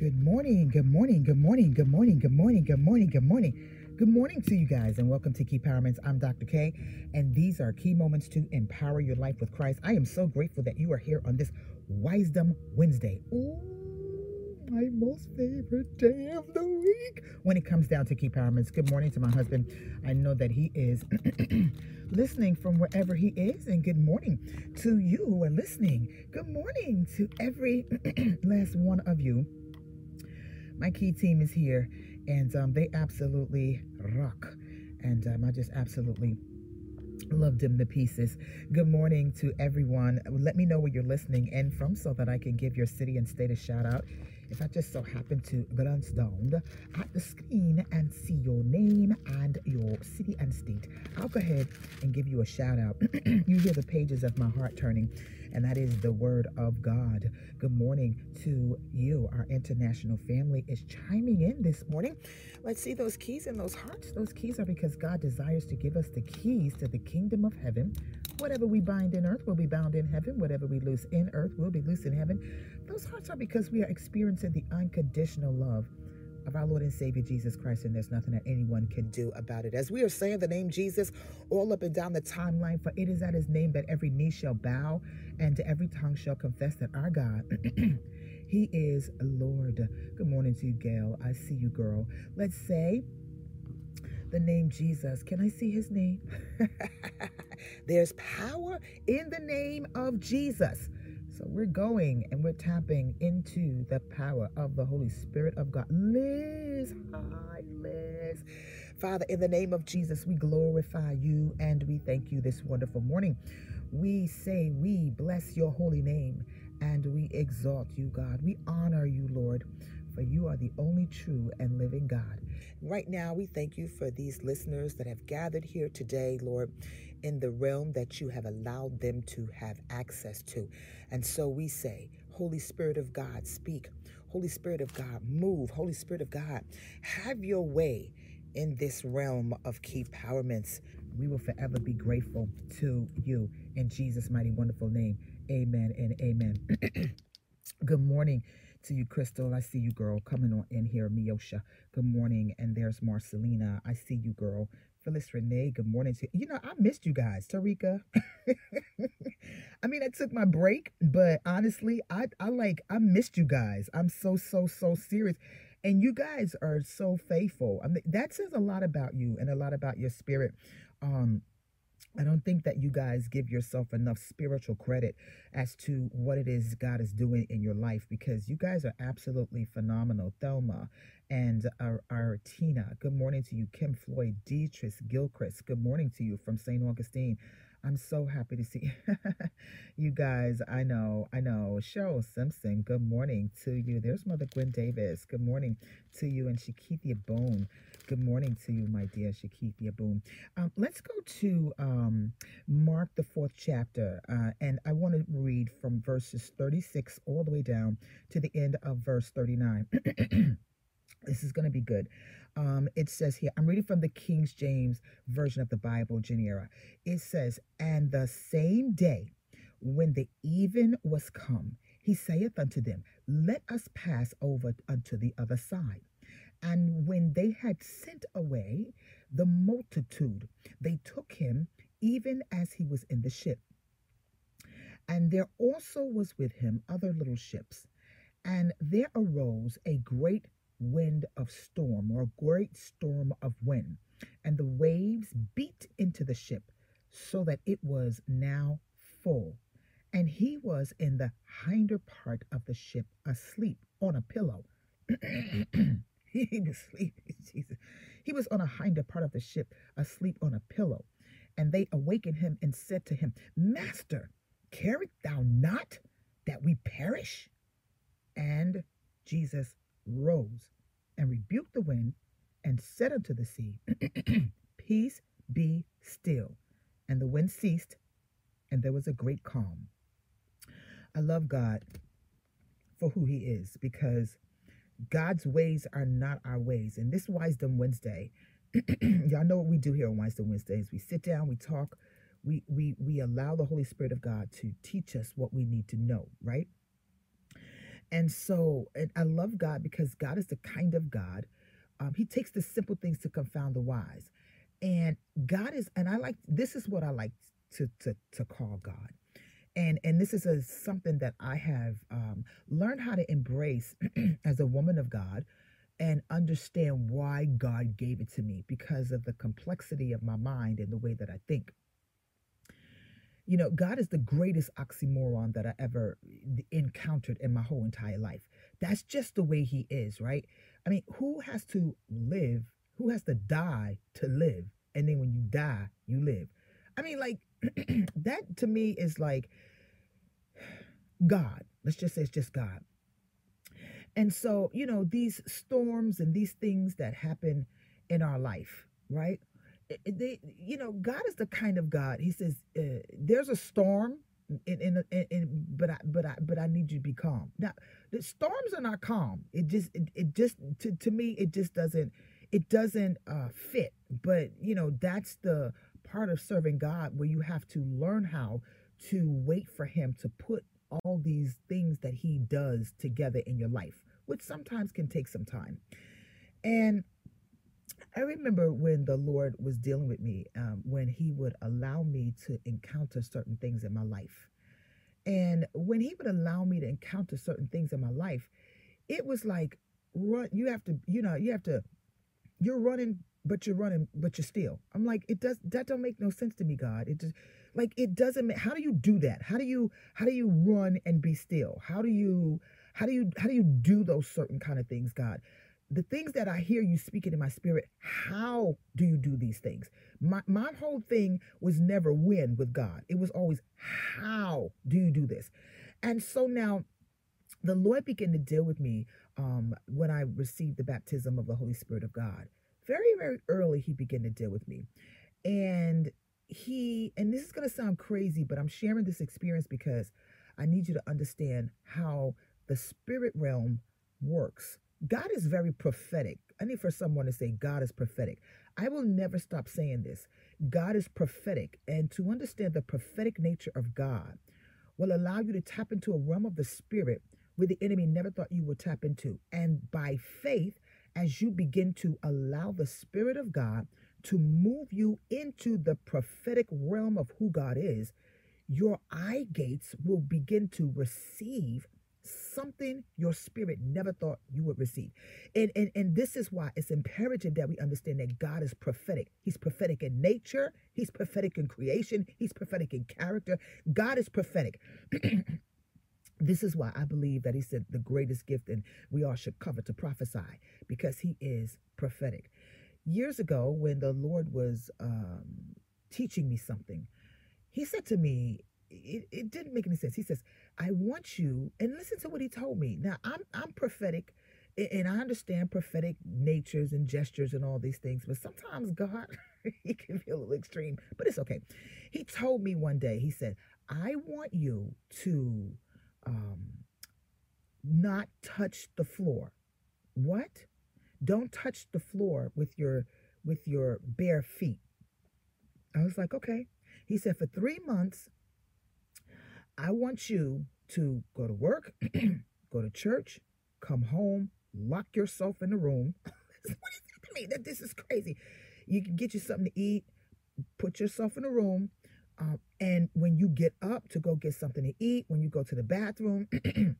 Good morning, good morning, good morning, good morning, good morning, good morning, good morning. Good morning to you guys, and welcome to Key Empowerments. I'm Dr. K, and these are key moments to empower your life with Christ. I am so grateful that you are here on this Wisdom Wednesday. Ooh, my most favorite day of the week when it comes down to Key Empowerments. Good morning to my husband. I know that he is listening from wherever he is, and good morning to you who are listening. Good morning to every last one of you my key team is here and um, they absolutely rock. And um, i just absolutely loved them to pieces. Good morning to everyone. Let me know where you're listening and from so that i can give your city and state a shout out if I just so happen to glance down at the screen and see your name and your city and state, I'll go ahead and give you a shout out. you hear the pages of my heart turning, and that is the word of God. Good morning to you. Our international family is chiming in this morning. Let's see those keys and those hearts. Those keys are because God desires to give us the keys to the kingdom of heaven. Whatever we bind in earth will be bound in heaven. Whatever we loose in earth will be loose in heaven. Those hearts are because we are experiencing the unconditional love of our Lord and Savior Jesus Christ, and there's nothing that anyone can do about it. As we are saying the name Jesus all up and down the timeline, for it is at his name that every knee shall bow and to every tongue shall confess that our God. he is Lord. Good morning to you, Gail. I see you, girl. Let's say the name Jesus. Can I see his name? There's power in the name of Jesus. So we're going and we're tapping into the power of the Holy Spirit of God. Liz, hi, Liz. Father, in the name of Jesus, we glorify you and we thank you this wonderful morning. We say we bless your holy name and we exalt you, God. We honor you, Lord, for you are the only true and living God. Right now, we thank you for these listeners that have gathered here today, Lord in the realm that you have allowed them to have access to. And so we say, Holy Spirit of God, speak. Holy Spirit of God, move. Holy Spirit of God, have your way in this realm of Key Empowerments. We will forever be grateful to you in Jesus' mighty, wonderful name. Amen and amen. Good morning to you, Crystal. I see you, girl, coming on in here. Miosha. Good morning. And there's Marcelina. I see you, girl. Phyllis Renee, good morning to you. Know, I missed you guys, Tarika. I mean, I took my break, but honestly, I, I like, I missed you guys. I'm so, so, so serious. And you guys are so faithful. I mean, that says a lot about you and a lot about your spirit. Um, I don't think that you guys give yourself enough spiritual credit as to what it is God is doing in your life because you guys are absolutely phenomenal. Thelma and our, our Tina, good morning to you. Kim Floyd, Dietrich Gilchrist, good morning to you from St. Augustine. I'm so happy to see you guys. I know, I know. Cheryl Simpson, good morning to you. There's Mother Gwen Davis. Good morning to you. And Shakithia Boone, good morning to you, my dear Shakithia Boone. Um, let's go to um, Mark, the fourth chapter. Uh, and I want to read from verses 36 all the way down to the end of verse 39. this is going to be good. Um, it says here, I'm reading from the King James Version of the Bible, Genera. It says, And the same day when the even was come, he saith unto them, Let us pass over unto the other side. And when they had sent away the multitude, they took him even as he was in the ship. And there also was with him other little ships. And there arose a great wind of storm or a great storm of wind, and the waves beat into the ship so that it was now full. And he was in the hinder part of the ship asleep on a pillow. he was sleeping, Jesus. He was on a hinder part of the ship asleep on a pillow. And they awakened him and said to him, Master, carest thou not that we perish? And Jesus rose and rebuked the wind and said unto the sea, Peace be still. And the wind ceased, and there was a great calm. I love God for who he is because God's ways are not our ways. And this Wisdom Wednesday, y'all know what we do here on Wisdom Wednesdays. We sit down, we talk, we we we allow the Holy Spirit of God to teach us what we need to know, right? And so and I love God because God is the kind of God. Um, he takes the simple things to confound the wise. And God is, and I like this is what I like to to to call God. And and this is a, something that I have um, learned how to embrace as a woman of God and understand why God gave it to me because of the complexity of my mind and the way that I think. You know, God is the greatest oxymoron that I ever encountered in my whole entire life. That's just the way He is, right? I mean, who has to live? Who has to die to live? And then when you die, you live. I mean, like, that to me is like God. Let's just say it's just God. And so, you know, these storms and these things that happen in our life, right? They, you know, God is the kind of God. He says, uh, "There's a storm, in, in, in, in, but I, but I, but I need you to be calm." Now, the storms are not calm. It just, it, it just, to, to me, it just doesn't, it doesn't uh, fit. But you know, that's the part of serving God where you have to learn how to wait for Him to put all these things that he does together in your life, which sometimes can take some time. And I remember when the Lord was dealing with me, um, when he would allow me to encounter certain things in my life. And when he would allow me to encounter certain things in my life, it was like, run, you have to, you know, you have to, you're running, but you're running, but you're still. I'm like, it does, that don't make no sense to me, God. It just, like it doesn't make how do you do that? How do you how do you run and be still? How do you how do you how do you do those certain kind of things god? The things that i hear you speaking in my spirit how do you do these things? My my whole thing was never when with god. It was always how do you do this? And so now the lord began to deal with me um, when i received the baptism of the holy spirit of god very very early he began to deal with me and he, and this is going to sound crazy, but I'm sharing this experience because I need you to understand how the spirit realm works. God is very prophetic. I need for someone to say, God is prophetic. I will never stop saying this. God is prophetic. And to understand the prophetic nature of God will allow you to tap into a realm of the spirit where the enemy never thought you would tap into. And by faith, as you begin to allow the spirit of God to move you into the prophetic realm of who God is, your eye gates will begin to receive something your spirit never thought you would receive. And, and, and this is why it's imperative that we understand that God is prophetic. He's prophetic in nature, He's prophetic in creation, He's prophetic in character. God is prophetic. this is why I believe that He said the greatest gift and we all should cover to prophesy because He is prophetic years ago when the Lord was um, teaching me something, he said to me, it, it didn't make any sense. He says, I want you, and listen to what he told me. Now, I'm, I'm prophetic, and I understand prophetic natures and gestures and all these things, but sometimes God, he can be a little extreme, but it's okay. He told me one day, he said, I want you to um, not touch the floor. What? Don't touch the floor with your with your bare feet. I was like, okay. He said, for three months, I want you to go to work, go to church, come home, lock yourself in the room. what is that to? That this is crazy. You can get you something to eat, put yourself in a room, um, and when you get up to go get something to eat, when you go to the bathroom,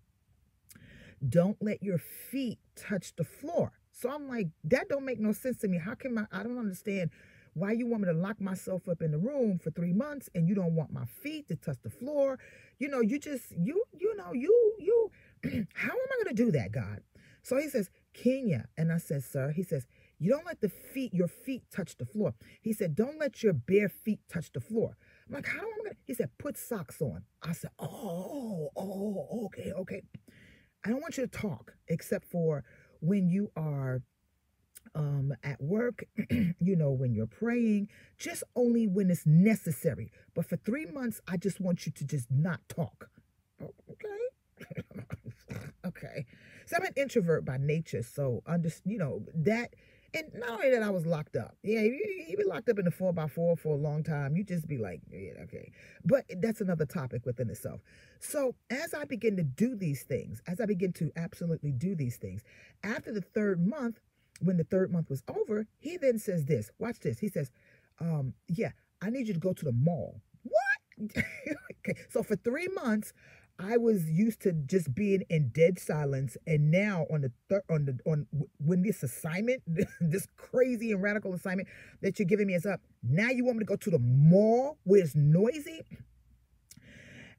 don't let your feet touch the floor. So I'm like, that don't make no sense to me. How can my, I don't understand why you want me to lock myself up in the room for three months and you don't want my feet to touch the floor. You know, you just, you, you know, you, you, how am I going to do that, God? So he says, Kenya. And I said, sir, he says, you don't let the feet, your feet touch the floor. He said, don't let your bare feet touch the floor. I'm like, how am I to, he said, put socks on. I said, oh, oh, okay, okay. I don't want you to talk except for when you are um, at work, you know, when you're praying, just only when it's necessary. But for three months, I just want you to just not talk. Okay. okay. So I'm an introvert by nature. So, under, you know, that And not only that, I was locked up. Yeah, you, you be locked up in the four by four for a long time. You just be like, yeah, okay. But that's another topic within itself. So as I begin to do these things, as I begin to absolutely do these things, after the third month, when the third month was over, he then says this. Watch this. He says, um, yeah, I need you to go to the mall. What? okay. So for three months, I was used to just being in dead silence, and now on the third, on the on when this assignment, this crazy and radical assignment that you're giving me is up, now you want me to go to the mall where it's noisy.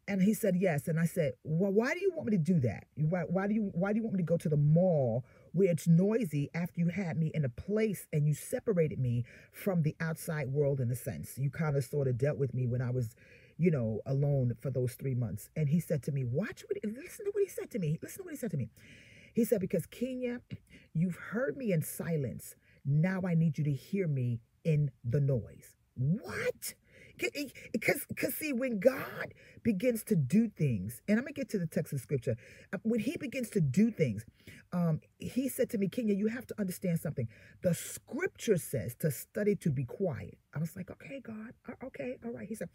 And he said yes, and I said, well, why do you want me to do that? Why, why do you why do you want me to go to the mall where it's noisy after you had me in a place and you separated me from the outside world in a sense? You kind of sort of dealt with me when I was you know, alone for those three months. And he said to me, Watch what, listen to what he said to me. Listen to what he said to me. He said, Because Kenya, you've heard me in silence. Now I need you to hear me in the noise. What? Because, because see, when God begins to do things, and I'm gonna get to the text of scripture. Uh, when He begins to do things, um, He said to me, Kenya, you have to understand something. The scripture says to study to be quiet. I was like, okay, God, uh, okay, all right. He said,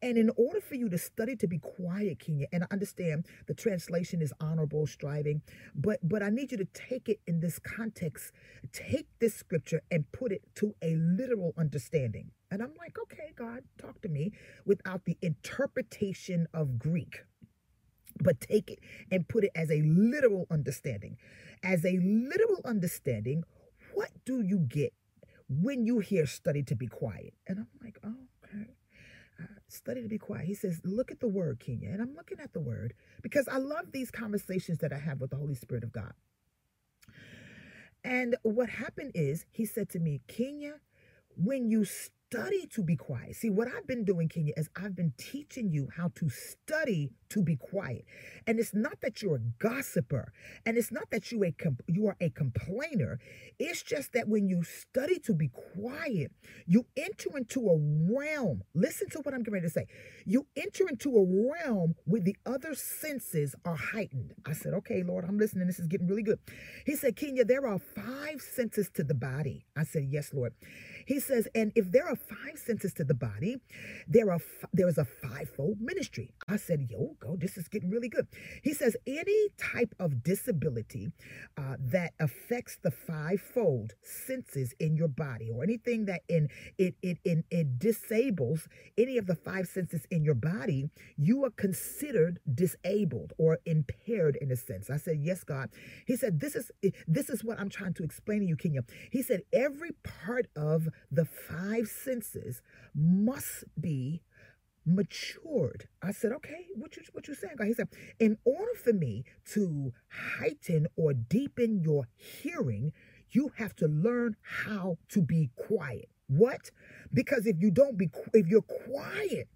and in order for you to study to be quiet, Kenya, and I understand the translation is honorable, striving, but but I need you to take it in this context. Take this scripture and put it to a literal understanding. And I'm like, okay, God, talk to me without the interpretation of Greek, but take it and put it as a literal understanding. As a literal understanding, what do you get when you hear study to be quiet? And I'm like, oh, okay. Uh, study to be quiet. He says, look at the word, Kenya. And I'm looking at the word because I love these conversations that I have with the Holy Spirit of God. And what happened is, he said to me, Kenya, when you study to be quiet. See, what I've been doing, Kenya, is I've been teaching you how to study to be quiet. And it's not that you're a gossiper, and it's not that you a you are a complainer. It's just that when you study to be quiet, you enter into a realm. Listen to what I'm getting ready to say. You enter into a realm where the other senses are heightened. I said, okay, Lord, I'm listening. This is getting really good. He said, Kenya, there are five senses to the body. I said, yes, Lord. He says, and if there are five senses to the body, there are there is a fivefold ministry. I said, yo, go, this is getting really good. He says, any type of disability uh, that affects the fivefold senses in your body, or anything that in it it it, it disables any of the five senses in your body, you are considered disabled or impaired in a sense. I said, yes, God. He said, this is this is what I'm trying to explain to you, Kenya. He said, every part of the five senses must be matured. I said, okay, what you what you saying? God? He said, in order for me to heighten or deepen your hearing, you have to learn how to be quiet. What? Because if you don't be if you're quiet,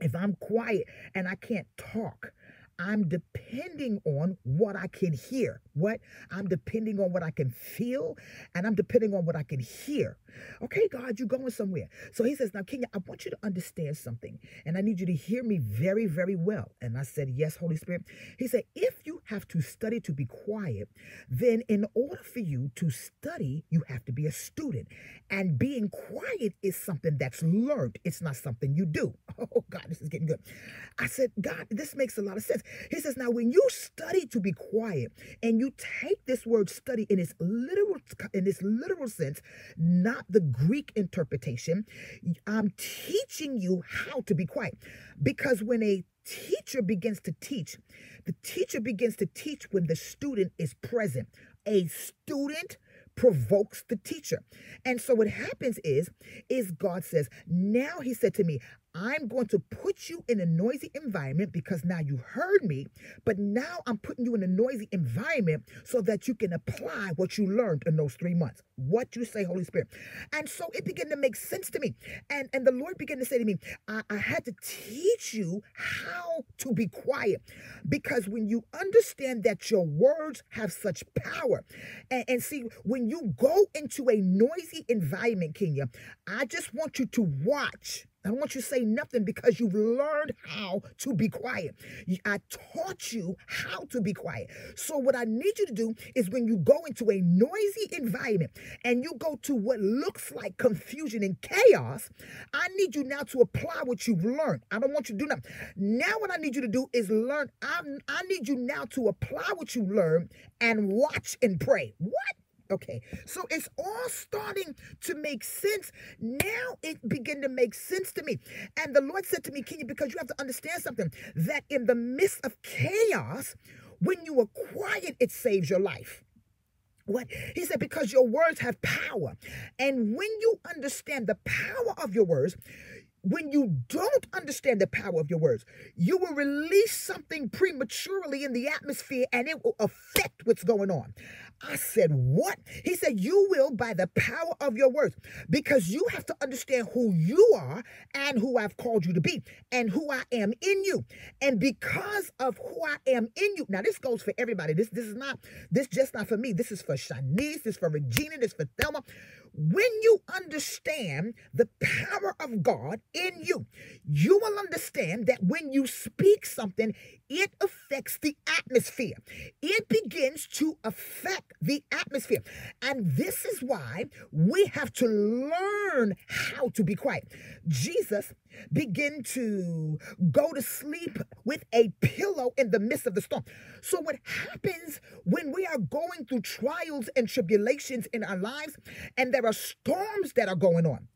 if I'm quiet and I can't talk, I'm depending on what I can hear. What? I'm depending on what I can feel and I'm depending on what I can hear. Okay, God, you're going somewhere. So he says, Now, Kenya, I want you to understand something and I need you to hear me very, very well. And I said, Yes, Holy Spirit. He said, If you have to study to be quiet, then in order for you to study, you have to be a student. And being quiet is something that's learned, it's not something you do. Oh, God, this is getting good. I said, God, this makes a lot of sense. He says, now when you study to be quiet and you take this word study in its literal in its literal sense, not the Greek interpretation, I'm teaching you how to be quiet. Because when a teacher begins to teach, the teacher begins to teach when the student is present. A student provokes the teacher. And so what happens is, is God says, now he said to me, I'm going to put you in a noisy environment because now you heard me, but now I'm putting you in a noisy environment so that you can apply what you learned in those three months. What you say, Holy Spirit. And so it began to make sense to me. And, and the Lord began to say to me, I, I had to teach you how to be quiet because when you understand that your words have such power, and, and see, when you go into a noisy environment, Kenya, I just want you to watch I don't want you to say nothing because you've learned how to be quiet. I taught you how to be quiet. So, what I need you to do is when you go into a noisy environment and you go to what looks like confusion and chaos, I need you now to apply what you've learned. I don't want you to do nothing. Now, what I need you to do is learn. I, I need you now to apply what you learned and watch and pray. What? Okay, so it's all starting to make sense. Now it began to make sense to me. And the Lord said to me, Kenya, because you have to understand something that in the midst of chaos, when you are quiet, it saves your life. What? He said, because your words have power. And when you understand the power of your words, when you don't understand the power of your words, you will release something prematurely in the atmosphere and it will affect what's going on. I said, What? He said, You will by the power of your words, because you have to understand who you are and who I've called you to be and who I am in you. And because of who I am in you, now this goes for everybody. This, this is not, this just not for me. This is for Shanice, this is for Regina, this is for Thelma. When you understand the power of God in you, you will understand that when you speak something, it affects the atmosphere. It begins to affect the atmosphere. And this is why we have to learn how to be quiet. Jesus began to go to sleep with a pillow in the midst of the storm. So, what happens when we are going through trials and tribulations in our lives and there are storms that are going on?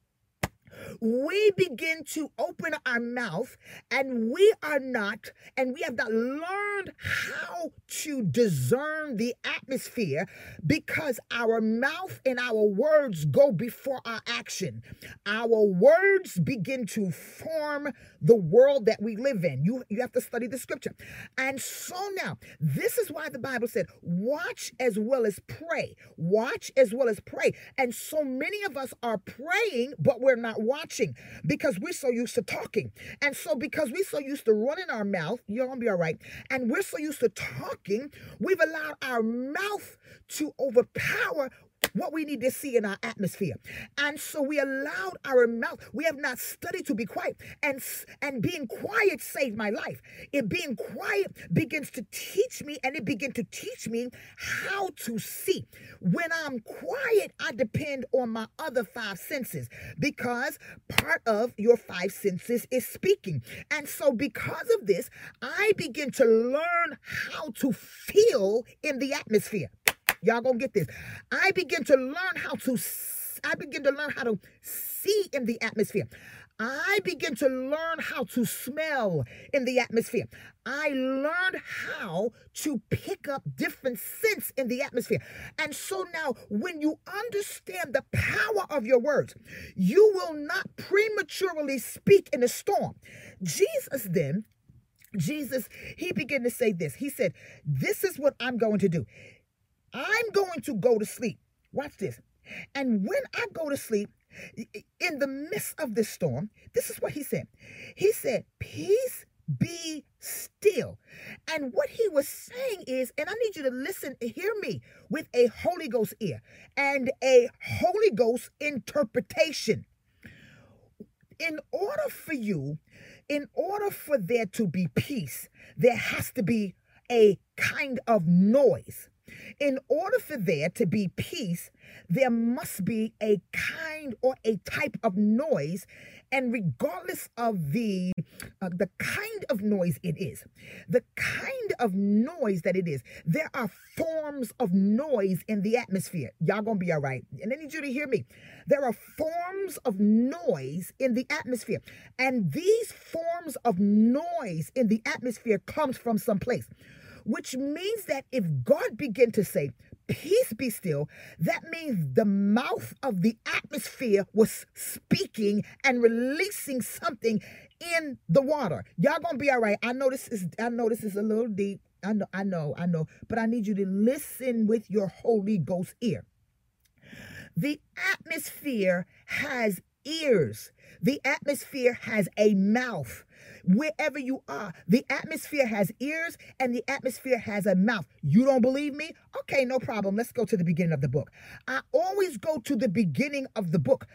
We begin to open our mouth and we are not, and we have not learned how to discern the atmosphere because our mouth and our words go before our action. Our words begin to form the world that we live in. You, you have to study the scripture. And so now, this is why the Bible said, watch as well as pray. Watch as well as pray. And so many of us are praying, but we're not watching because we're so used to talking. And so, because we're so used to running our mouth, you're going to be all right. And we're so used to talking, we've allowed our mouth to overpower what we need to see in our atmosphere. And so we allowed our mouth, we have not studied to be quiet. And, and being quiet saved my life. It being quiet begins to teach me, and it begins to teach me how to see. When I'm quiet, I depend on my other five senses because part of your five senses is speaking. And so, because of this, I begin to learn how to feel in the atmosphere. Y'all gonna get this. I begin to learn how to, I begin to learn how to see in the atmosphere. I begin to learn how to smell in the atmosphere. I learned how to pick up different scents in the atmosphere. And so now, when you understand the power of your words, you will not prematurely speak in a storm. Jesus then, Jesus, he began to say this. He said, This is what I'm going to do. I'm going to go to sleep. Watch this. And when I go to sleep, in the midst of this storm, this is what he said. He said, Peace be still. And what he was saying is, and I need you to listen, hear me with a Holy Ghost ear and a Holy Ghost interpretation. In order for you, in order for there to be peace, there has to be a kind of noise. In order for there to be peace, there must be a kind or a type of noise. And regardless of the uh, the kind of noise it is, the kind of noise that it is, there are forms of noise in the atmosphere. Y'all gonna be all right. And I need you to hear me. There are forms of noise in the atmosphere, and these forms of noise in the atmosphere comes from some place which means that if God begin to say, Peace be still, that means the mouth of the atmosphere was speaking and releasing something in the water. Y'all gonna be all right. I know this is I know this is a little deep. I know, I know, I know, but I need you to listen with your Holy Ghost ear. The atmosphere has ears. The atmosphere has a mouth. Wherever you are. The atmosphere has ears and the atmosphere has a mouth. You don't believe me? Okay, no problem. Let's go to the beginning of the book. I always go to the beginning of the book.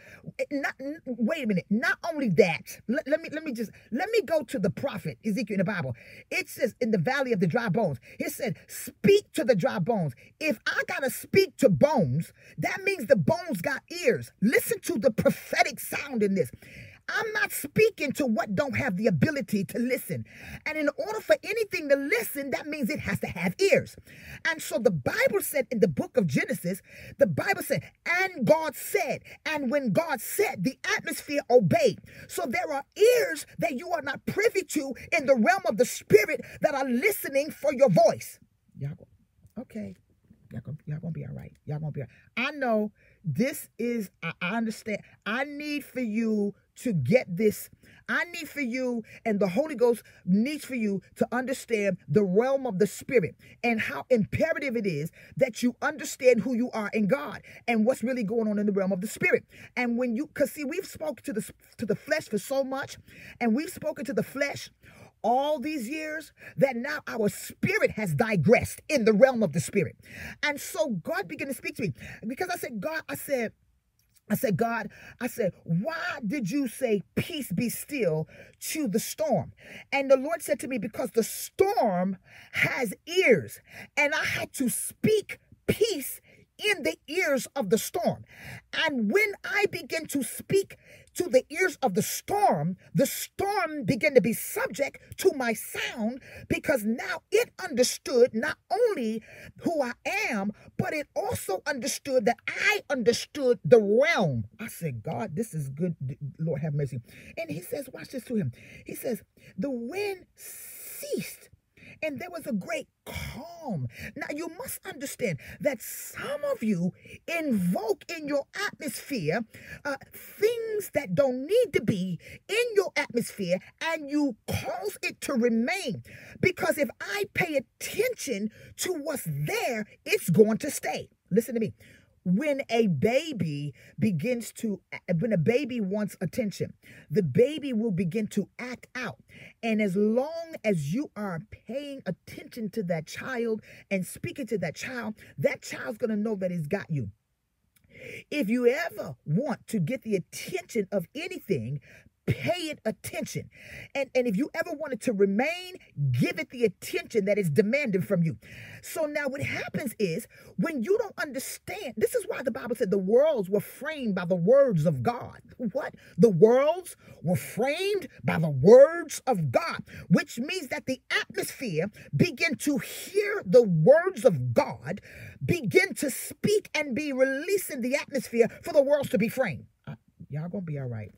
Not, wait a minute. Not only that, let, let me let me just let me go to the prophet Ezekiel in the Bible. It says in the valley of the dry bones. It said, "Speak to the dry bones." If I gotta speak to bones, that means the bones got ears. Listen to the prophetic sound in this. I'm not speaking to what don't have the ability to listen. And in order for anything to listen, that means it has to have ears. And so the Bible said in the book of Genesis, the Bible said, and God said, and when God said, the atmosphere obeyed. So there are ears that you are not privy to in the realm of the spirit that are listening for your voice. Y'all okay. Y'all gonna, y'all gonna be all right. Y'all gonna be all right. I know this is, I, I understand. I need for you to get this. I need for you, and the Holy Ghost needs for you to understand the realm of the Spirit and how imperative it is that you understand who you are in God and what's really going on in the realm of the Spirit. And when you, because see, we've spoken to the to the flesh for so much, and we've spoken to the flesh all these years that now our spirit has digressed in the realm of the spirit. And so God began to speak to me because I said, God, I said, I said, God, I said, why did you say, peace be still to the storm? And the Lord said to me, because the storm has ears, and I had to speak peace in the ears of the storm. And when I begin to speak to the ears of the storm, the storm began to be subject to my sound because now it understood not only who I am, but it also understood that I understood the realm. I said, God, this is good. Lord have mercy. And he says, watch this to him. He says, the wind ceased and there was a great calm. Now, you must understand that some of you invoke in your atmosphere uh, things that don't need to be in your atmosphere and you cause it to remain. Because if I pay attention to what's there, it's going to stay. Listen to me when a baby begins to when a baby wants attention the baby will begin to act out. And as long as you are paying attention to that child and speaking to that child that child's going to know that he's got you. If you ever want to get the attention of anything, pay it attention. And, and if you ever wanted to remain, give it the attention that is demanded from you. So now what happens is when you don't understand, this is why the Bible said the worlds were framed by the words of God. What? The worlds were framed by the words of God, which means that the atmosphere begin to hear the words of God, begin to speak and be released in the atmosphere for the worlds to be framed. Uh, y'all gonna be all right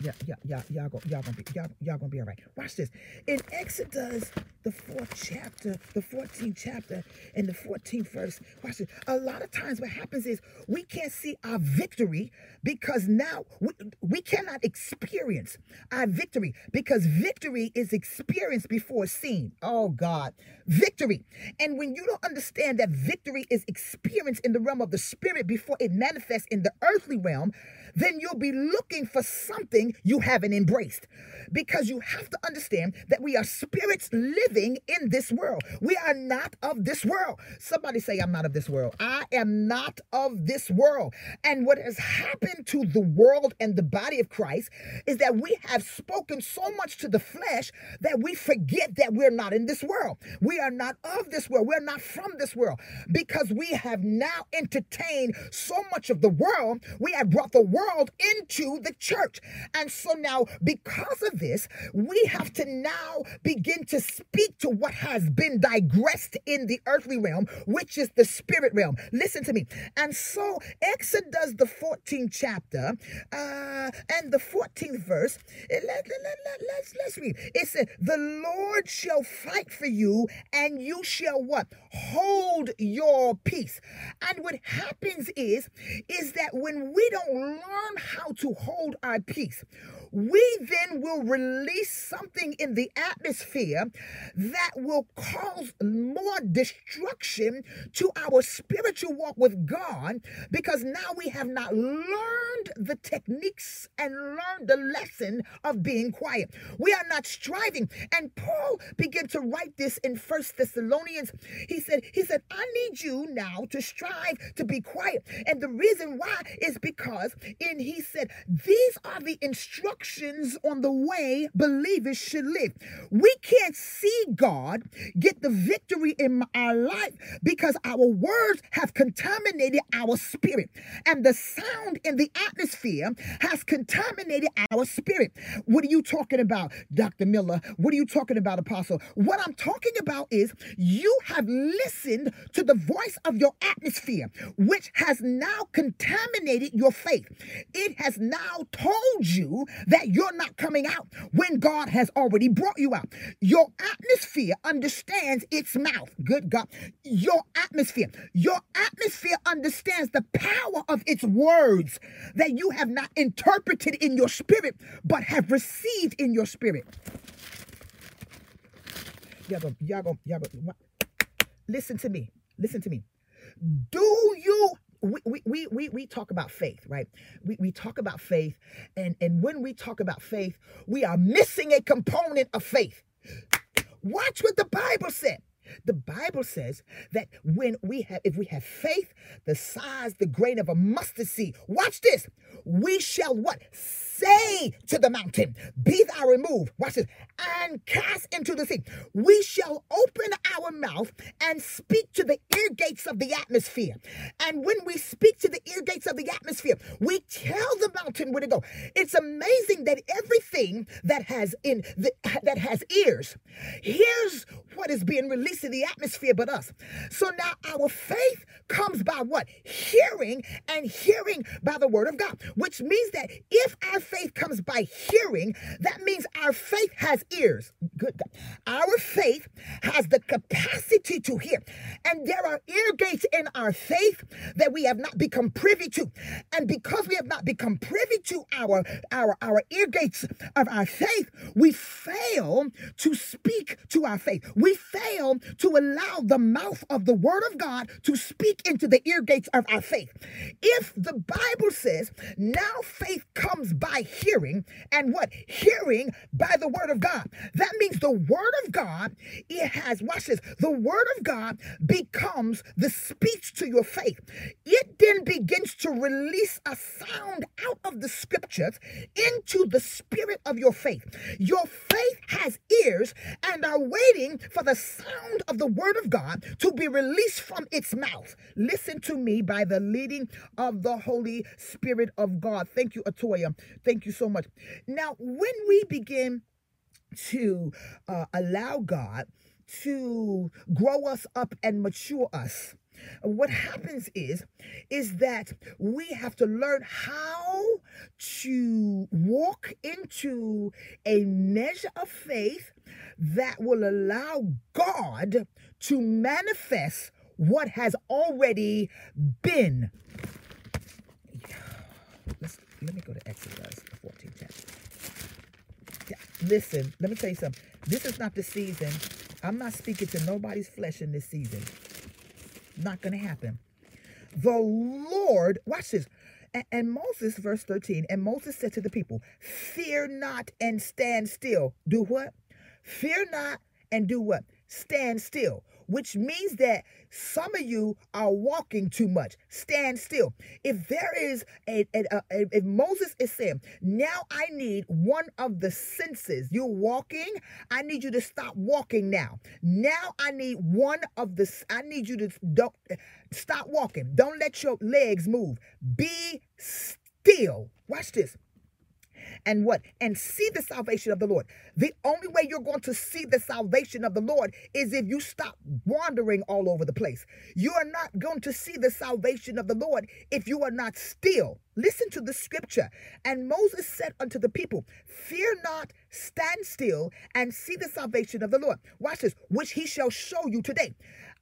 yeah, yeah, yeah, y'all go, y'all gonna be, y'all, y'all gonna be all right. Watch this. In Exodus, the fourth chapter, the 14th chapter, and the 14th verse. Watch this. A lot of times, what happens is we can't see our victory because now we, we cannot experience our victory because victory is experienced before seen. Oh God, victory. And when you don't understand that victory is experienced in the realm of the spirit before it manifests in the earthly realm, then you'll be looking for something you haven't embraced. Because you have to understand that we are spirits living in this world. We are not of this world. Somebody say, I'm not of this world. I am not of this world. And what has happened to the world and the body of Christ is that we have spoken so much to the flesh that we forget that we're not in this world. We are not of this world. We're not from this world because we have now entertained so much of the world. We have brought the world world into the church. And so now, because of this, we have to now begin to speak to what has been digressed in the earthly realm, which is the spirit realm. Listen to me. And so, Exodus, the 14th chapter, uh, and the 14th verse, let, let, let, let's, let's read. It said, The Lord shall fight for you, and you shall what? Hold your peace. And what happens is, is that when we don't learn how to hold our peace, we then will release something in the atmosphere that will cause more destruction to our spiritual walk with God because now we have not learned the techniques and learned the lesson of being quiet. We are not striving. And Paul began to write this in First Thessalonians. He said, he said, I need you now to strive to be quiet. And the reason why is because in he said, these are the instructions on the way believers should live. We can't see God get the victory in our life because our words have contaminated our spirit. And the sound in the atmosphere has contaminated our spirit. What are you talking about, Dr. Miller? What are you talking about, Apostle? What I'm talking about is you have listened to the voice of your atmosphere, which has now contaminated your faith. It has now told you that you're not coming out when God has already brought you out. Your atmosphere understands its mouth. Good God. Your atmosphere. Your atmosphere understands the power of its words that you have not interpreted in your spirit, but have received in your spirit. Y'all go, y'all go, y'all go. Listen to me. Listen to me. Do you we, we, we, we talk about faith, right? We, we talk about faith, and, and when we talk about faith, we are missing a component of faith. Watch what the Bible said. The Bible says that when we have, if we have faith the size, the grain of a mustard seed, watch this, we shall what? Say to the mountain, be thou removed, watch this, and cast into the sea. We shall open our mouth and speak to the ear gates of the atmosphere. And when we speak to the ear gates of the atmosphere, we tell the mountain where to go. It's amazing that everything that has in the, that has ears hears what is being released in the atmosphere but us. So now our faith comes by what? Hearing and hearing by the word of God, which means that if our faith comes by hearing, that means our faith has ears. Good. Our faith has the capacity to hear. And there are ear gates in our faith that we have not become privy to. And because we have not become privy to our, our, our ear gates of our faith, we fail to speak to our faith. We fail to allow the mouth of the word of God to speak into the ear gates of our faith. If the Bible says now faith comes by hearing, and what? Hearing by the word of God. That means the word of God, it has, watch this, the word of God becomes the speech to your faith. It then begins to release a sound out of the scriptures into the spirit of your faith. Your faith has ears and are waiting for the sound of the word of God to be released from its mouth. Listen to me by the leading of the Holy Spirit of God. Thank you, Atoya. Thank you so much. Now, when we begin to uh, allow God to grow us up and mature us, what happens is is that we have to learn how to walk into a measure of faith that will allow God to manifest what has already been Let's, let me go to Exodus, 14 chapter. Yeah, listen, let me tell you something. This is not the season. I'm not speaking to nobody's flesh in this season. Not going to happen. The Lord, watch this. And, and Moses, verse 13, and Moses said to the people, Fear not and stand still. Do what? Fear not and do what? Stand still which means that some of you are walking too much. Stand still. If there is a, a, a, if Moses is saying, now I need one of the senses. You're walking. I need you to stop walking now. Now I need one of the. I need you to don't stop walking. Don't let your legs move. Be still. Watch this and what? And see the salvation of the Lord. The only way you're going to see the salvation of the Lord is if you stop wandering all over the place. You are not going to see the salvation of the Lord if you are not still. Listen to the scripture. And Moses said unto the people, Fear not, stand still and see the salvation of the Lord. Watch this, which he shall show you today.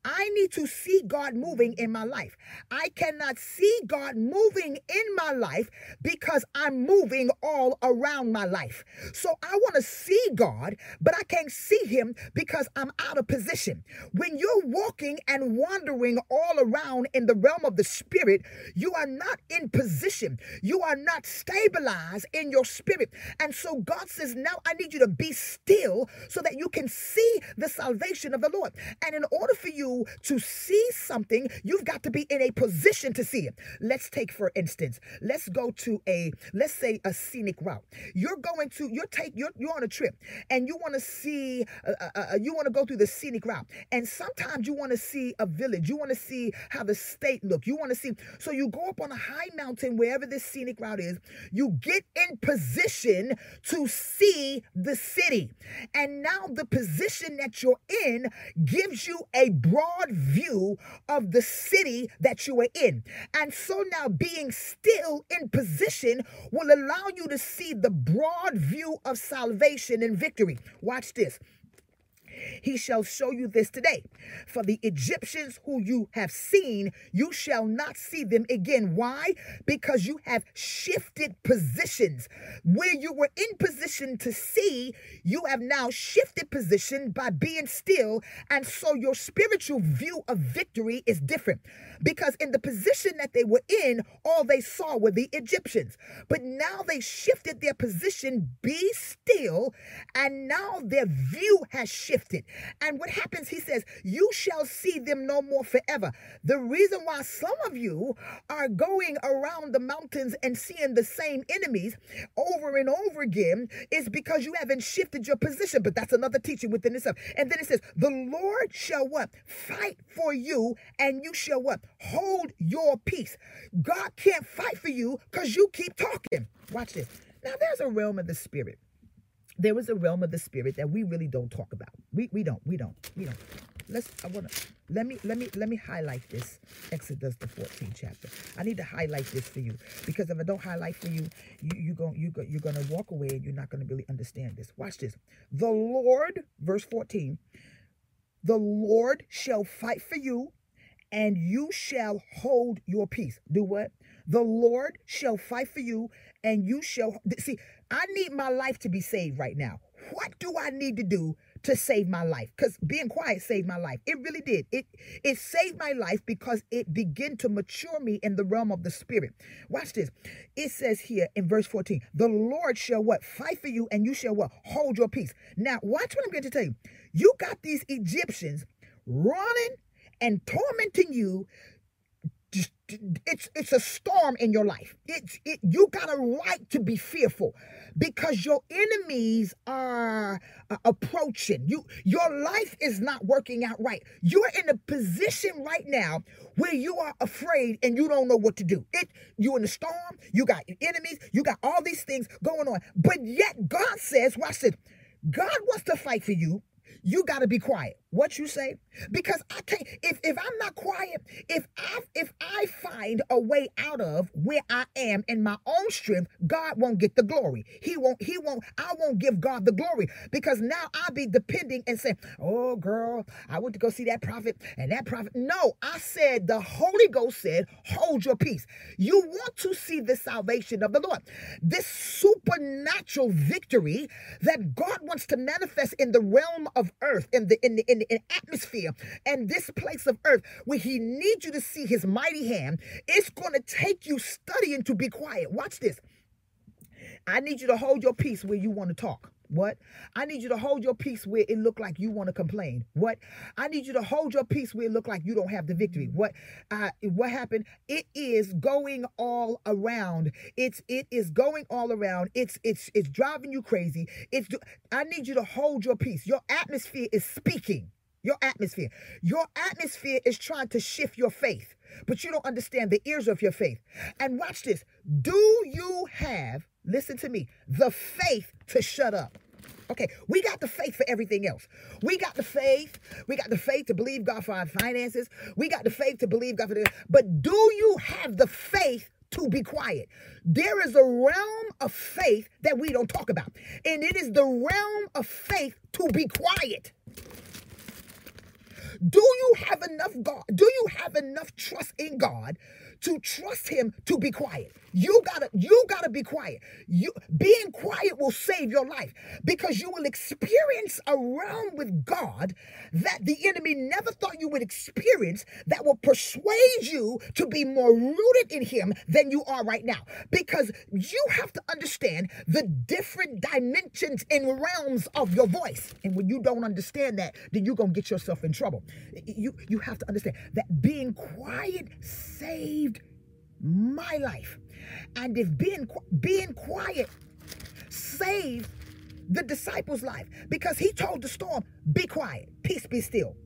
I need to see God moving in my life. I cannot see God moving in my life because I'm moving all around my life. So I want to see God, but I can't see him because I'm out of position. When you're walking and wandering all around in the realm of the spirit, you are not in position. You are not stabilized in your spirit. And so God says, now I need you to be still so that you can see the salvation of the Lord. And in order for you to see something, you've got to be in a position to see it. Let's take, for instance, let's go to a, let's say a scenic route. You're going to, you're take, you're, you're on a trip and you want to see, uh, uh, uh, you want to go through the scenic route. And sometimes you want to see a village. You want to see how the state look. You want to see, so you go up on a high mountain, wherever this scenic route is, you get in position to see the city. And now the position that you're in gives you a broad view of the city that you are in. And so now being still in position will allow you to see the broad view of salvation and victory. Watch this. He shall show you this today. For the Egyptians who you have seen, you shall not see them again. Why? Because you have shifted positions. Where you were in position to see, you have now shifted position by being still. And so your spiritual view of victory is different. Because in the position that they were in, all they saw were the Egyptians. But now they shifted their position, be still, and now their view has shifted. And what happens, he says, you shall see them no more forever. The reason why some of you are going around the mountains and seeing the same enemies over and over again is because you haven't shifted your position. But that's another teaching within itself. And then it says, the Lord shall what? Fight for you, and you shall what? Hold your peace. God can't fight for you because you keep talking. Watch this. Now, there's a realm of the spirit there is a realm of the spirit that we really don't talk about. We we don't. We don't. We don't. Let's I wanna let me let me let me highlight this. Exodus the 14th chapter. I need to highlight this for you. Because if I don't highlight for you, you you go you go you're gonna walk away and you're not gonna really understand this. Watch this. The Lord, verse 14, the Lord shall fight for you, and you shall hold your peace. Do what? The Lord shall fight for you, and you shall see. I need my life to be saved right now. What do I need to do to save my life? Because being quiet saved my life. It really did. It it saved my life because it began to mature me in the realm of the spirit. Watch this. It says here in verse 14, the Lord shall what? Fight for you, and you shall what? Hold your peace. Now, watch what I'm going to tell you. You got these Egyptians running and tormenting you it's it's a storm in your life. It's it you got a right to be fearful because your enemies are uh, approaching. You your life is not working out right. You're in a position right now where you are afraid and you don't know what to do. It you in the storm, you got enemies, you got all these things going on. But yet God says, watch this. God wants to fight for you you got to be quiet. What you say? Because I can't if if I'm not quiet, if I if I find a way out of where I am in my own strength, God won't get the glory. He won't he won't I won't give God the glory because now I'll be depending and saying, "Oh girl, I went to go see that prophet and that prophet." No, I said the Holy Ghost said, "Hold your peace." You want to see the salvation of the Lord. This supernatural victory that God wants to manifest in the realm of earth, in the in the in the atmosphere, and this place of earth where He needs you to see His mighty hand. It's going to take you studying to be quiet. Watch this. I need you to hold your peace where you want to talk. What? I need you to hold your peace where it look like you want to complain. What? I need you to hold your peace where it look like you don't have the victory. What? Uh, what happened? It is going all around. It's it is going all around. It's it's it's driving you crazy. It's I need you to hold your peace. Your atmosphere is speaking. Your atmosphere. Your atmosphere is trying to shift your faith, but you don't understand the ears of your faith. And watch this. Do you have listen to me, the faith to shut up. Okay, we got the faith for everything else. We got the faith. We got the faith to believe God for our finances. We got the faith to believe God for this. But do you have the faith to be quiet? There is a realm of faith that we don't talk about. And it is the realm of faith to be quiet. Do you have enough God? Do you have enough trust in God to trust him to be quiet? You gotta, you gotta be quiet. You being quiet will save your life because you will experience a realm with God that the enemy never thought you would experience that will persuade you to be more rooted in him than you are right now. Because you have to understand the different dimensions and realms of your voice. And when you don't understand that, then you're gonna get yourself in trouble. You you have to understand that being quiet saved my life. And if being being quiet saved the disciples' life because he told the storm, be quiet, peace be still.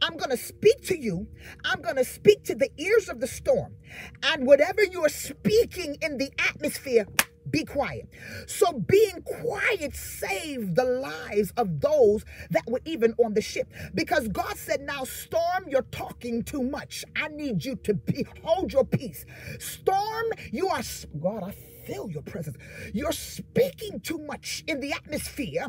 I'm going to speak to you. I'm going to speak to the ears of the storm. And whatever you are speaking in the atmosphere, be quiet. So being quiet saved the lives of those that were even on the ship. Because God said, now storm, you're talking too much. I need you to be, hold your peace. Storm, you are, God, I feel your presence. You're speaking too much in the atmosphere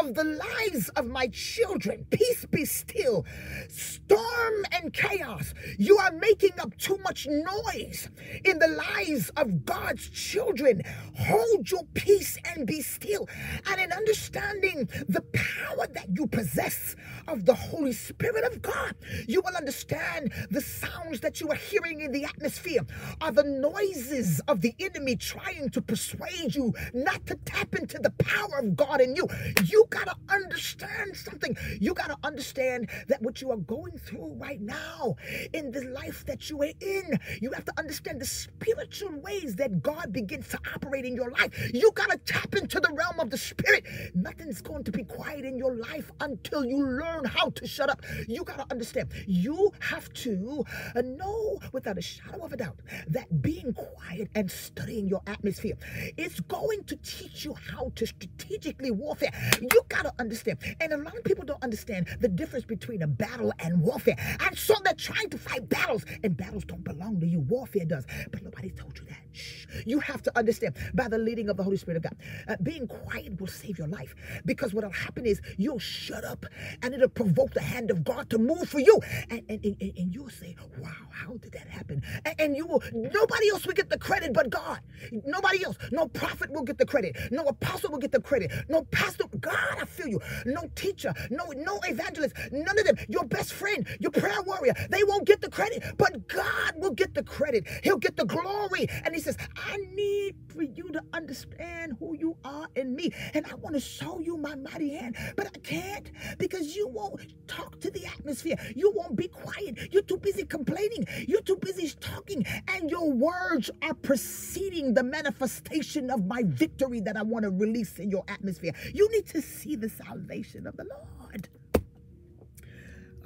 of the lives of my children. Peace be still. Storm and chaos. You are making up too much noise in the lives of God's children. Hold your peace and be still. And in understanding the power that you possess of the Holy Spirit of God, you will understand the sounds that you are hearing in the atmosphere are the noises of the enemy trying trying to persuade you not to tap into the power of God in you. You got to understand something. You got to understand that what you are going through right now in the life that you are in, you have to understand the spiritual ways that God begins to operate in your life. You got to tap into the realm of the spirit. Nothing's going to be quiet in your life until you learn how to shut up. You got to understand. You have to uh, know without a shadow of a doubt that being quiet and studying your atmosphere. It's going to teach you how to strategically warfare. You got to understand. And a lot of people don't understand the difference between a battle and warfare. And so they're trying to fight battles, and battles don't belong to you. Warfare does. But nobody told you that. Shh. You have to understand by the leading of the Holy Spirit of God. Uh, being quiet will save your life because what'll happen is you'll shut up and it'll provoke the hand of God to move for you. And, and, and, and you'll say, wow, how did that happen? And, and you will, nobody else will get the credit but God. Nobody else. No prophet will get the credit. No apostle will get the credit. No pastor. God, I feel you. No teacher. No, no evangelist. None of them. Your best friend, your prayer warrior. They won't get the credit, but God will get the credit. He'll get the glory. And he I need for you to understand who you are in me. And I want to show you my mighty hand, but I can't because you won't talk to the atmosphere. You won't be quiet. You're too busy complaining. You're too busy talking. And your words are preceding the manifestation of my victory that I want to release in your atmosphere. You need to see the salvation of the Lord.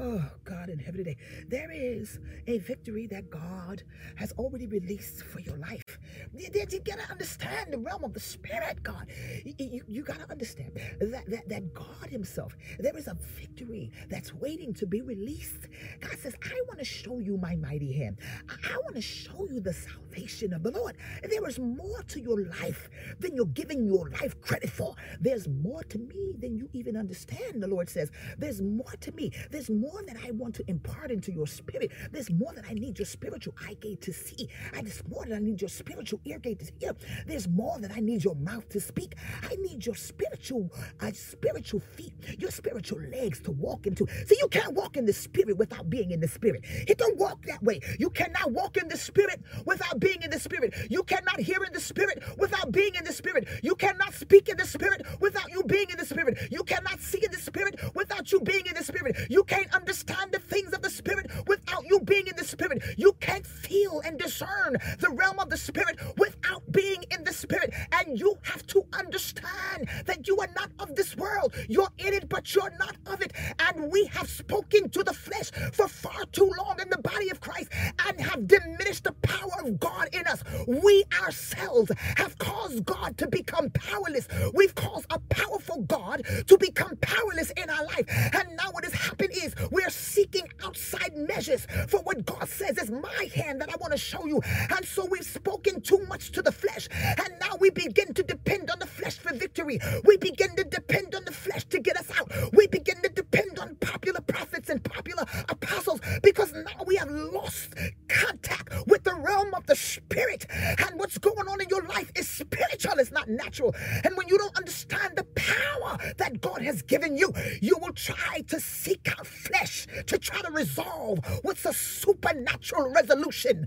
Oh, God in heaven today. There is a victory that God has already released for your life. You, you got to understand the realm of the Spirit, God. You, you, you got to understand that, that, that God Himself, there is a victory that's waiting to be released. God says, I want to show you my mighty hand. I, I want to show you the salvation of the Lord. There is more to your life than you're giving your life credit for. There's more to me than you even understand, the Lord says. There's more to me. There's more more that I want to impart into your spirit. There's more that I need your spiritual eye gate to see. I there's more that I need your spiritual ear gate to hear. There's more that I need your mouth to speak. I need your spiritual, uh, spiritual feet, your spiritual legs to walk into. See, you can't walk in the spirit without being in the spirit. It don't walk that way. You cannot walk in the spirit without being in the spirit. You cannot hear in the spirit without being in the spirit. You cannot speak in the spirit without you being in the spirit. You cannot see in the spirit without you being in the spirit. You can't understand the things of the Spirit without you being in the Spirit. You can't feel and discern the realm of the Spirit without being in the Spirit. And you have to understand that you are not of this world. You're in it, but you're not of it. And we have spoken to the flesh for far too long in the body of Christ and have diminished the power of God in us. We ourselves have caused God to become powerless. We've caused a powerful God to become powerless in our life. And now what has happened is we're seeking outside measures for what God says is my hand that I want to show you. And so we've spoken too much to the flesh. And now we begin to depend on the flesh for victory. We begin to depend on the flesh to get us out. We begin to depend on popular prophets prophets and popular apostles because now we have lost contact with the realm of the spirit. And what's going on in your life is spiritual, it's not natural. And when you don't understand the power that God has given you, you will try to seek out flesh to try to resolve what's a supernatural resolution.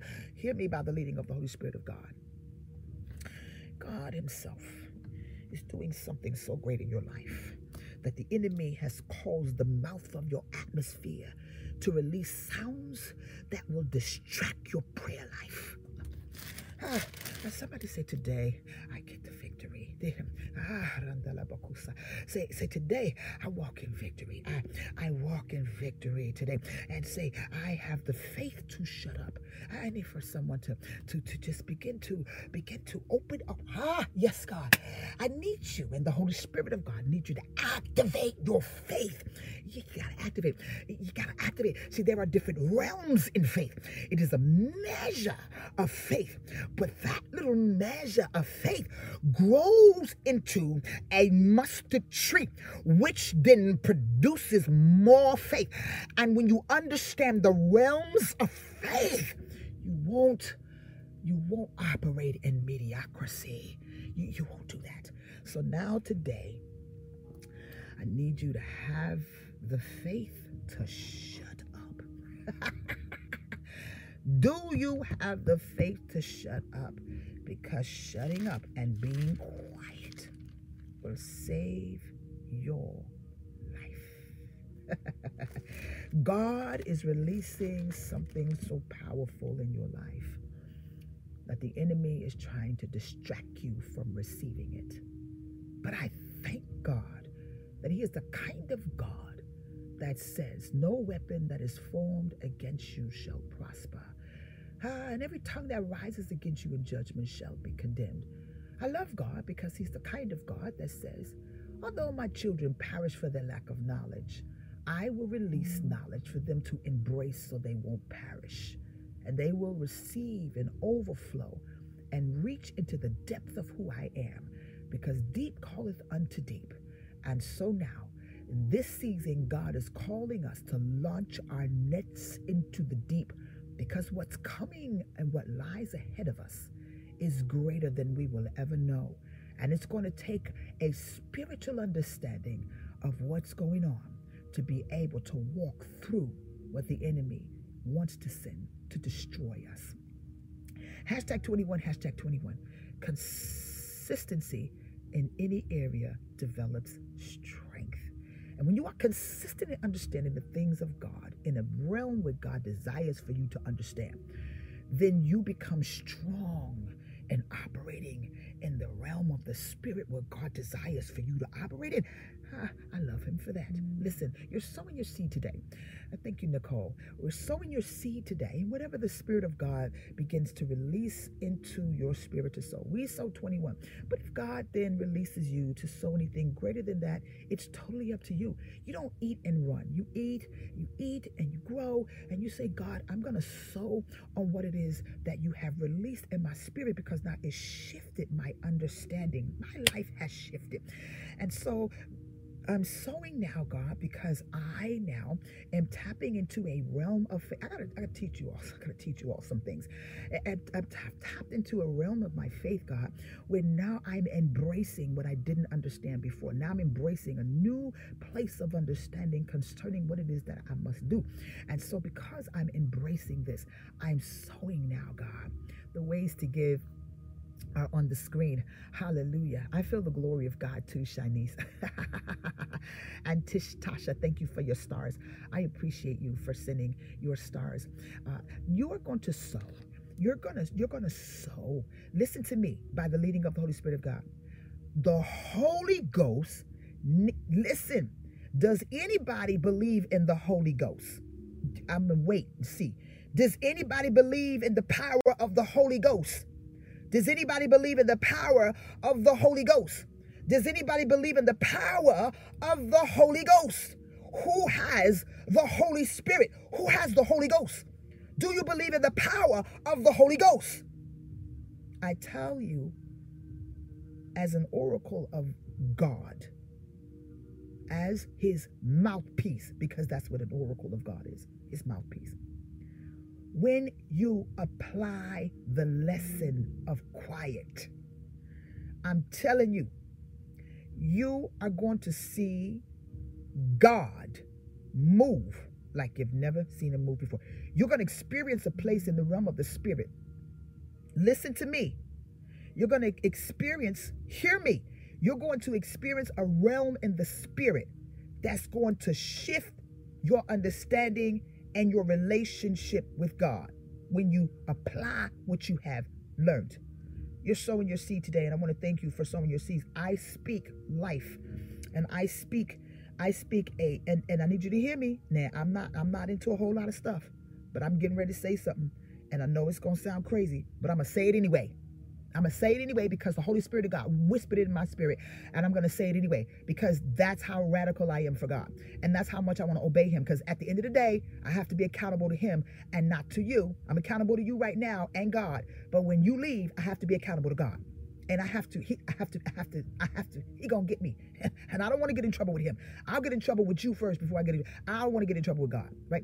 Hear me by the leading of the Holy Spirit of God. God Himself is doing something so great in your life that the enemy has caused the mouth of your atmosphere to release sounds that will distract your prayer life. Ah, somebody say today, I get Ah, say, say today, I walk in victory. I, I walk in victory today. And say, I have the faith to shut up. I need for someone to, to, to just begin to begin to open up. Ah, yes, God. I need you and the Holy Spirit of God need you to activate your faith. You gotta activate. You gotta activate. See, there are different realms in faith. It is a measure of faith, but that little measure of faith grows into a mustard tree, which then produces more faith. And when you understand the realms of faith, you won't you won't operate in mediocrity. You, you won't do that. So now today, I need you to have the faith to shut up. do you have the faith to shut up? Because shutting up and being will save your life. God is releasing something so powerful in your life that the enemy is trying to distract you from receiving it. But I thank God that He is the kind of God that says, No weapon that is formed against you shall prosper. Ah, and every tongue that rises against you in judgment shall be condemned. I love God because He's the kind of God that says, Although my children perish for their lack of knowledge, I will release knowledge for them to embrace so they won't perish. And they will receive an overflow and reach into the depth of who I am, because deep calleth unto deep. And so now, in this season, God is calling us to launch our nets into the deep because what's coming and what lies ahead of us is greater than we will ever know. And it's going to take a spiritual understanding of what's going on to be able to walk through what the enemy wants to send to destroy us. Hashtag 21, hashtag 21. Consistency in any area develops strength. And when you are consistent in understanding the things of God in a realm where God desires for you to understand, then you become strong and operating in the realm of the spirit where God desires for you to operate in. I love him for that. Listen, you're sowing your seed today. I thank you, Nicole. We're sowing your seed today, and whatever the Spirit of God begins to release into your spirit to sow. We sow 21. But if God then releases you to sow anything greater than that, it's totally up to you. You don't eat and run. You eat, you eat, and you grow, and you say, God, I'm going to sow on what it is that you have released in my spirit because now it shifted my understanding. My life has shifted. And so I'm sowing now, God, because I now am tapping into a realm of faith. I gotta, I gotta teach you all. I gotta teach you all some things. I, have tapped into a realm of my faith, God, where now I'm embracing what I didn't understand before. Now I'm embracing a new place of understanding concerning what it is that I must do. And so, because I'm embracing this, I'm sowing now, God, the ways to give are on the screen. Hallelujah. I feel the glory of God too, Shanice. and Tish Tasha, thank you for your stars. I appreciate you for sending your stars. Uh, you're going to sow. You're gonna you're gonna sow. Listen to me by the leading of the Holy Spirit of God. The Holy Ghost. Listen. Does anybody believe in the Holy Ghost? I'm gonna wait and see. Does anybody believe in the power of the Holy Ghost? Does anybody believe in the power of the Holy Ghost? Does anybody believe in the power of the Holy Ghost? Who has the Holy Spirit? Who has the Holy Ghost? Do you believe in the power of the Holy Ghost? I tell you, as an oracle of God, as his mouthpiece, because that's what an oracle of God is his mouthpiece. When you apply the lesson of quiet, I'm telling you, you are going to see God move like you've never seen him move before. You're going to experience a place in the realm of the spirit. Listen to me. You're going to experience, hear me, you're going to experience a realm in the spirit that's going to shift your understanding and your relationship with God when you apply what you have learned. You're sowing your seed today, and I want to thank you for sowing your seeds. I speak life, and I speak, I speak a, and, and I need you to hear me. Now, I'm not, I'm not into a whole lot of stuff, but I'm getting ready to say something, and I know it's gonna sound crazy, but I'm gonna say it anyway. I'm going to say it anyway because the Holy Spirit of God whispered it in my spirit. And I'm going to say it anyway because that's how radical I am for God. And that's how much I want to obey Him. Because at the end of the day, I have to be accountable to Him and not to you. I'm accountable to you right now and God. But when you leave, I have to be accountable to God. And I have to, he, I have to, I have to, I have to, he gonna get me. and I don't want to get in trouble with him. I'll get in trouble with you first before I get in, I don't want to get in trouble with God, right?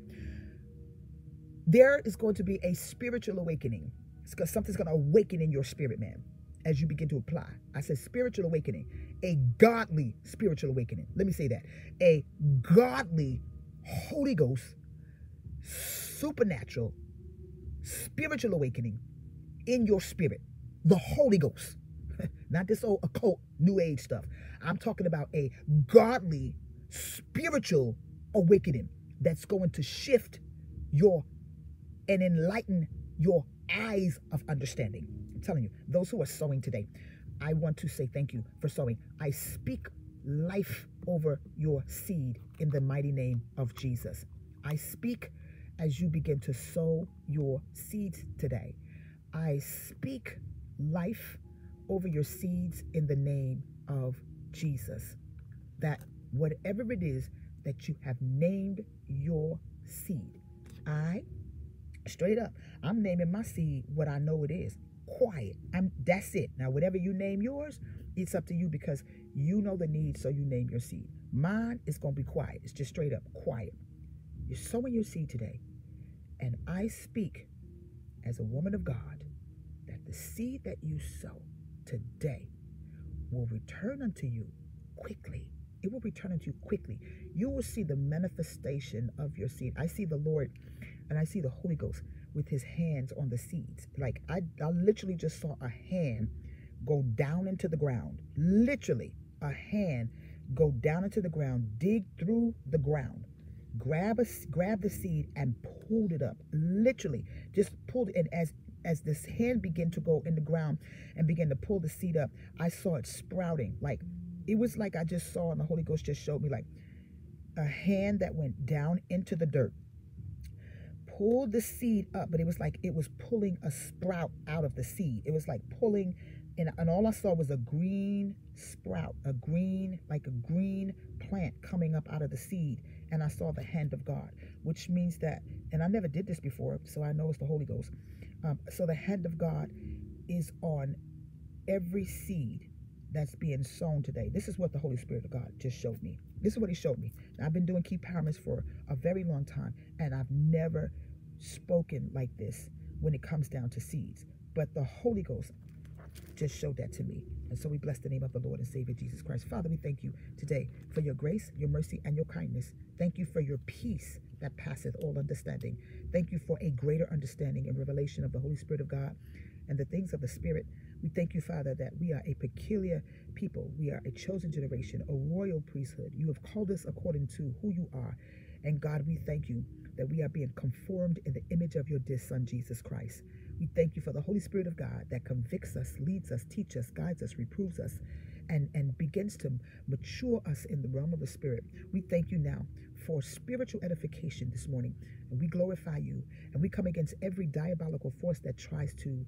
There is going to be a spiritual awakening because something's going to awaken in your spirit, man, as you begin to apply. I said spiritual awakening, a godly spiritual awakening. Let me say that. A godly Holy Ghost, supernatural, spiritual awakening in your spirit. The Holy Ghost. Not this old occult, new age stuff. I'm talking about a godly, spiritual awakening that's going to shift your and enlighten your eyes of understanding. I'm telling you, those who are sowing today, I want to say thank you for sowing. I speak life over your seed in the mighty name of Jesus. I speak as you begin to sow your seeds today. I speak life over your seeds in the name of Jesus. That whatever it is that you have named your seed, I Straight up. I'm naming my seed what I know it is. Quiet. I'm that's it. Now, whatever you name yours, it's up to you because you know the need, so you name your seed. Mine is gonna be quiet. It's just straight up quiet. You're sowing your seed today. And I speak as a woman of God that the seed that you sow today will return unto you quickly. It will return unto you quickly. You will see the manifestation of your seed. I see the Lord and I see the Holy Ghost with his hands on the seeds. Like I, I literally just saw a hand go down into the ground. Literally, a hand go down into the ground, dig through the ground, grab a grab the seed and pulled it up. Literally, just pulled it. And as as this hand began to go in the ground and began to pull the seed up, I saw it sprouting. Like it was like I just saw, and the Holy Ghost just showed me like a hand that went down into the dirt pulled the seed up, but it was like it was pulling a sprout out of the seed. It was like pulling, and, and all I saw was a green sprout, a green, like a green plant coming up out of the seed. And I saw the hand of God, which means that, and I never did this before, so I know it's the Holy Ghost. Um, so the hand of God is on every seed that's being sown today. This is what the Holy Spirit of God just showed me. This is what he showed me. Now, I've been doing Key Empowerments for a very long time, and I've never spoken like this when it comes down to seeds. But the Holy Ghost just showed that to me. And so we bless the name of the Lord and Savior Jesus Christ. Father, we thank you today for your grace, your mercy, and your kindness. Thank you for your peace that passeth all understanding. Thank you for a greater understanding and revelation of the Holy Spirit of God and the things of the Spirit. We thank you, Father, that we are a peculiar people. We are a chosen generation, a royal priesthood. You have called us according to who you are. And God, we thank you that we are being conformed in the image of your dear Son, Jesus Christ. We thank you for the Holy Spirit of God that convicts us, leads us, teaches us, guides us, reproves us, and, and begins to mature us in the realm of the Spirit. We thank you now for spiritual edification this morning. And we glorify you. And we come against every diabolical force that tries to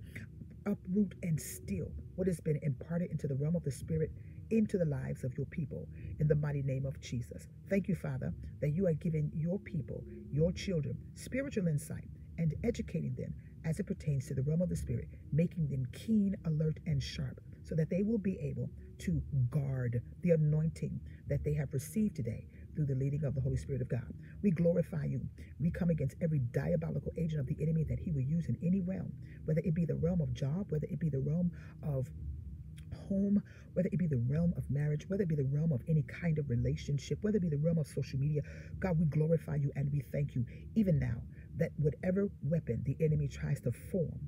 uproot and steal what has been imparted into the realm of the Spirit into the lives of your people in the mighty name of Jesus. Thank you, Father, that you are giving your people, your children, spiritual insight and educating them as it pertains to the realm of the Spirit, making them keen, alert, and sharp so that they will be able to guard the anointing that they have received today through the leading of the Holy Spirit of God. We glorify you. We come against every diabolical agent of the enemy that he will use in any realm, whether it be the realm of job, whether it be the realm of home, whether it be the realm of marriage, whether it be the realm of any kind of relationship, whether it be the realm of social media. God, we glorify you and we thank you even now that whatever weapon the enemy tries to form,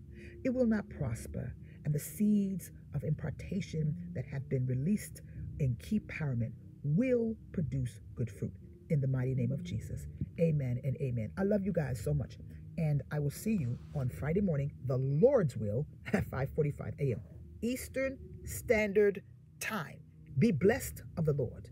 it will not prosper. And the seeds of impartation that have been released in Key Empowerment will produce good fruit in the mighty name of Jesus. Amen and amen. I love you guys so much. And I will see you on Friday morning, the Lord's will, at 5:45 a.m. Eastern Standard Time. Be blessed of the Lord.